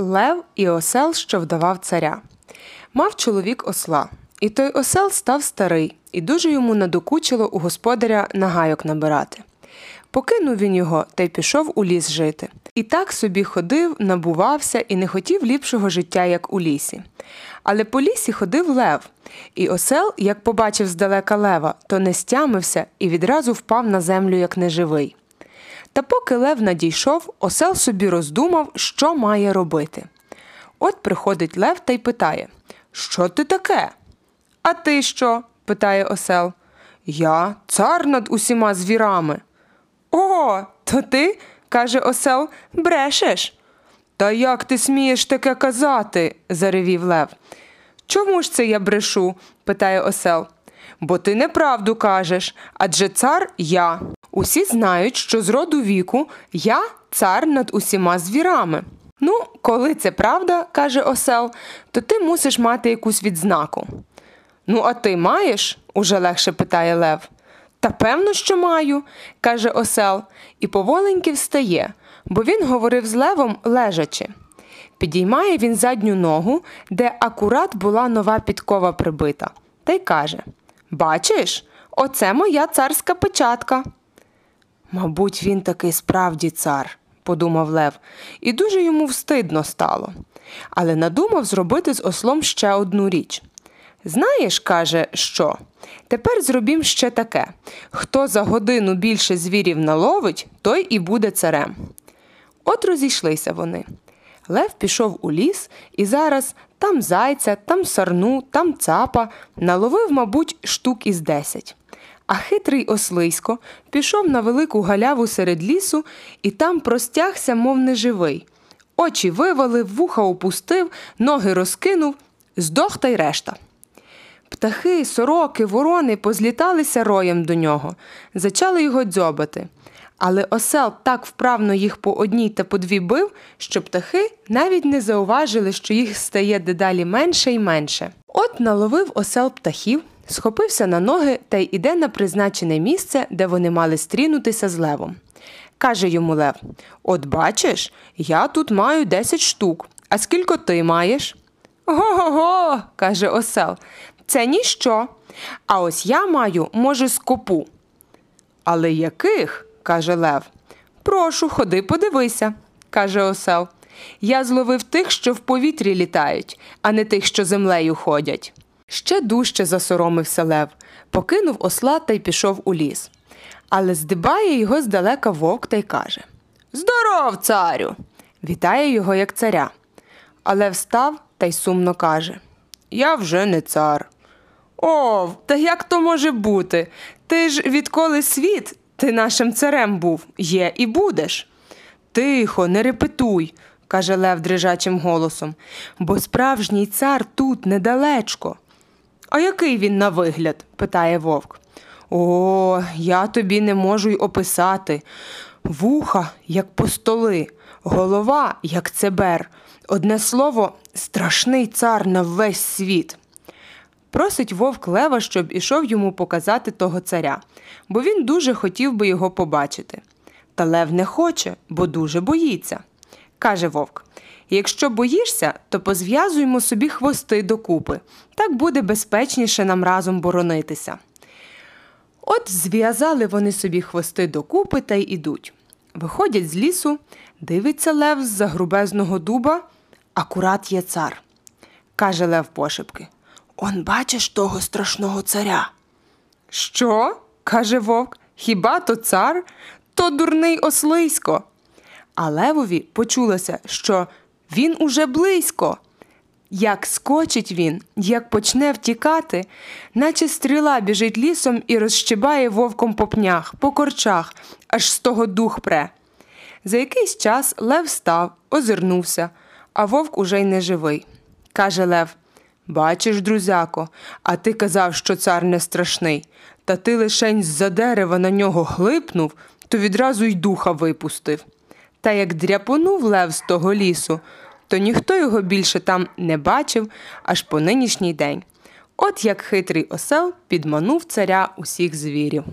Лев і осел, що вдавав царя. Мав чоловік осла, і той осел став старий, і дуже йому надокучило у господаря нагайок набирати. Покинув він його та й пішов у ліс жити. І так собі ходив, набувався і не хотів ліпшого життя, як у лісі. Але по лісі ходив лев, і осел, як побачив здалека лева, то не стямився і відразу впав на землю, як неживий. Та поки Лев надійшов, осел собі роздумав, що має робити. От приходить Лев та й питає Що ти таке? А ти що? питає осел. Я цар над усіма звірами. О, то ти, каже осел, брешеш. Та як ти смієш таке казати? заревів Лев. Чому ж це я брешу? питає осел. Бо ти неправду кажеш, адже цар я. Усі знають, що з роду віку я цар над усіма звірами. Ну, коли це правда, каже осел, то ти мусиш мати якусь відзнаку. Ну, а ти маєш? уже легше питає Лев. Та певно, що маю, каже осел, і поволеньки встає, бо він говорив з левом лежачи. Підіймає він задню ногу, де акурат була нова підкова прибита, та й каже Бачиш, оце моя царська печатка. Мабуть, він таки справді цар, подумав Лев, і дуже йому встидно стало. Але надумав зробити з ослом ще одну річ. Знаєш, каже, що? Тепер зробім ще таке хто за годину більше звірів наловить, той і буде царем. От розійшлися вони. Лев пішов у ліс і зараз там зайця, там сарну, там цапа наловив, мабуть, штук із десять. А хитрий ослисько пішов на велику галяву серед лісу і там простягся, мов неживий. Очі вивалив, вуха опустив, ноги розкинув, здох та й решта. Птахи, сороки, ворони позліталися роєм до нього, зачали його дзьобати. Але осел так вправно їх по одній та по дві бив, що птахи навіть не зауважили, що їх стає дедалі менше і менше. От наловив осел птахів, схопився на ноги та й іде на призначене місце, де вони мали стрінутися з левом. Каже йому Лев: От бачиш, я тут маю десять штук. А скільки ти маєш? Го-го, го каже осел. Це ніщо. А ось я маю, може, скопу. Але яких? Каже Лев. Прошу, ходи, подивися, каже осел. Я зловив тих, що в повітрі літають, а не тих, що землею ходять. Ще дужче засоромився Лев, покинув осла та й пішов у ліс. Але здибає його здалека вовк та й каже Здоров, царю! Вітає його, як царя. Але встав та й сумно каже Я вже не цар. О, та як то може бути? Ти ж відколи світ, ти нашим царем був, є і будеш. Тихо, не репетуй, каже Лев дрижачим голосом, бо справжній цар тут недалечко. А який він на вигляд? питає вовк. О, я тобі не можу й описати. Вуха, як постоли, голова, як цебер. Одне слово, страшний цар на весь світ. Просить вовк Лева, щоб ішов йому показати того царя, бо він дуже хотів би його побачити. Та Лев не хоче, бо дуже боїться. Каже вовк Якщо боїшся, то позв'язуємо собі хвости докупи. Так буде безпечніше нам разом боронитися. От зв'язали вони собі хвости докупи та й ідуть. Виходять з лісу, дивиться Лев з за грубезного дуба, акурат є цар. Каже Лев пошепки Он бачиш того страшного царя. Що? каже вовк. Хіба то цар? То дурний ослисько. А Левові почулося, що він уже близько. Як скочить він, як почне втікати, наче стріла біжить лісом і розщибає вовком по пнях, по корчах, аж з того дух пре. За якийсь час Лев став, озирнувся, а вовк уже й не живий. Каже Лев Бачиш, друзяко, а ти казав, що цар не страшний, та ти лишень з-за дерева на нього глипнув, то відразу й духа випустив. Та як дряпонув лев з того лісу, то ніхто його більше там не бачив аж по нинішній день. От як хитрий осел підманув царя усіх звірів.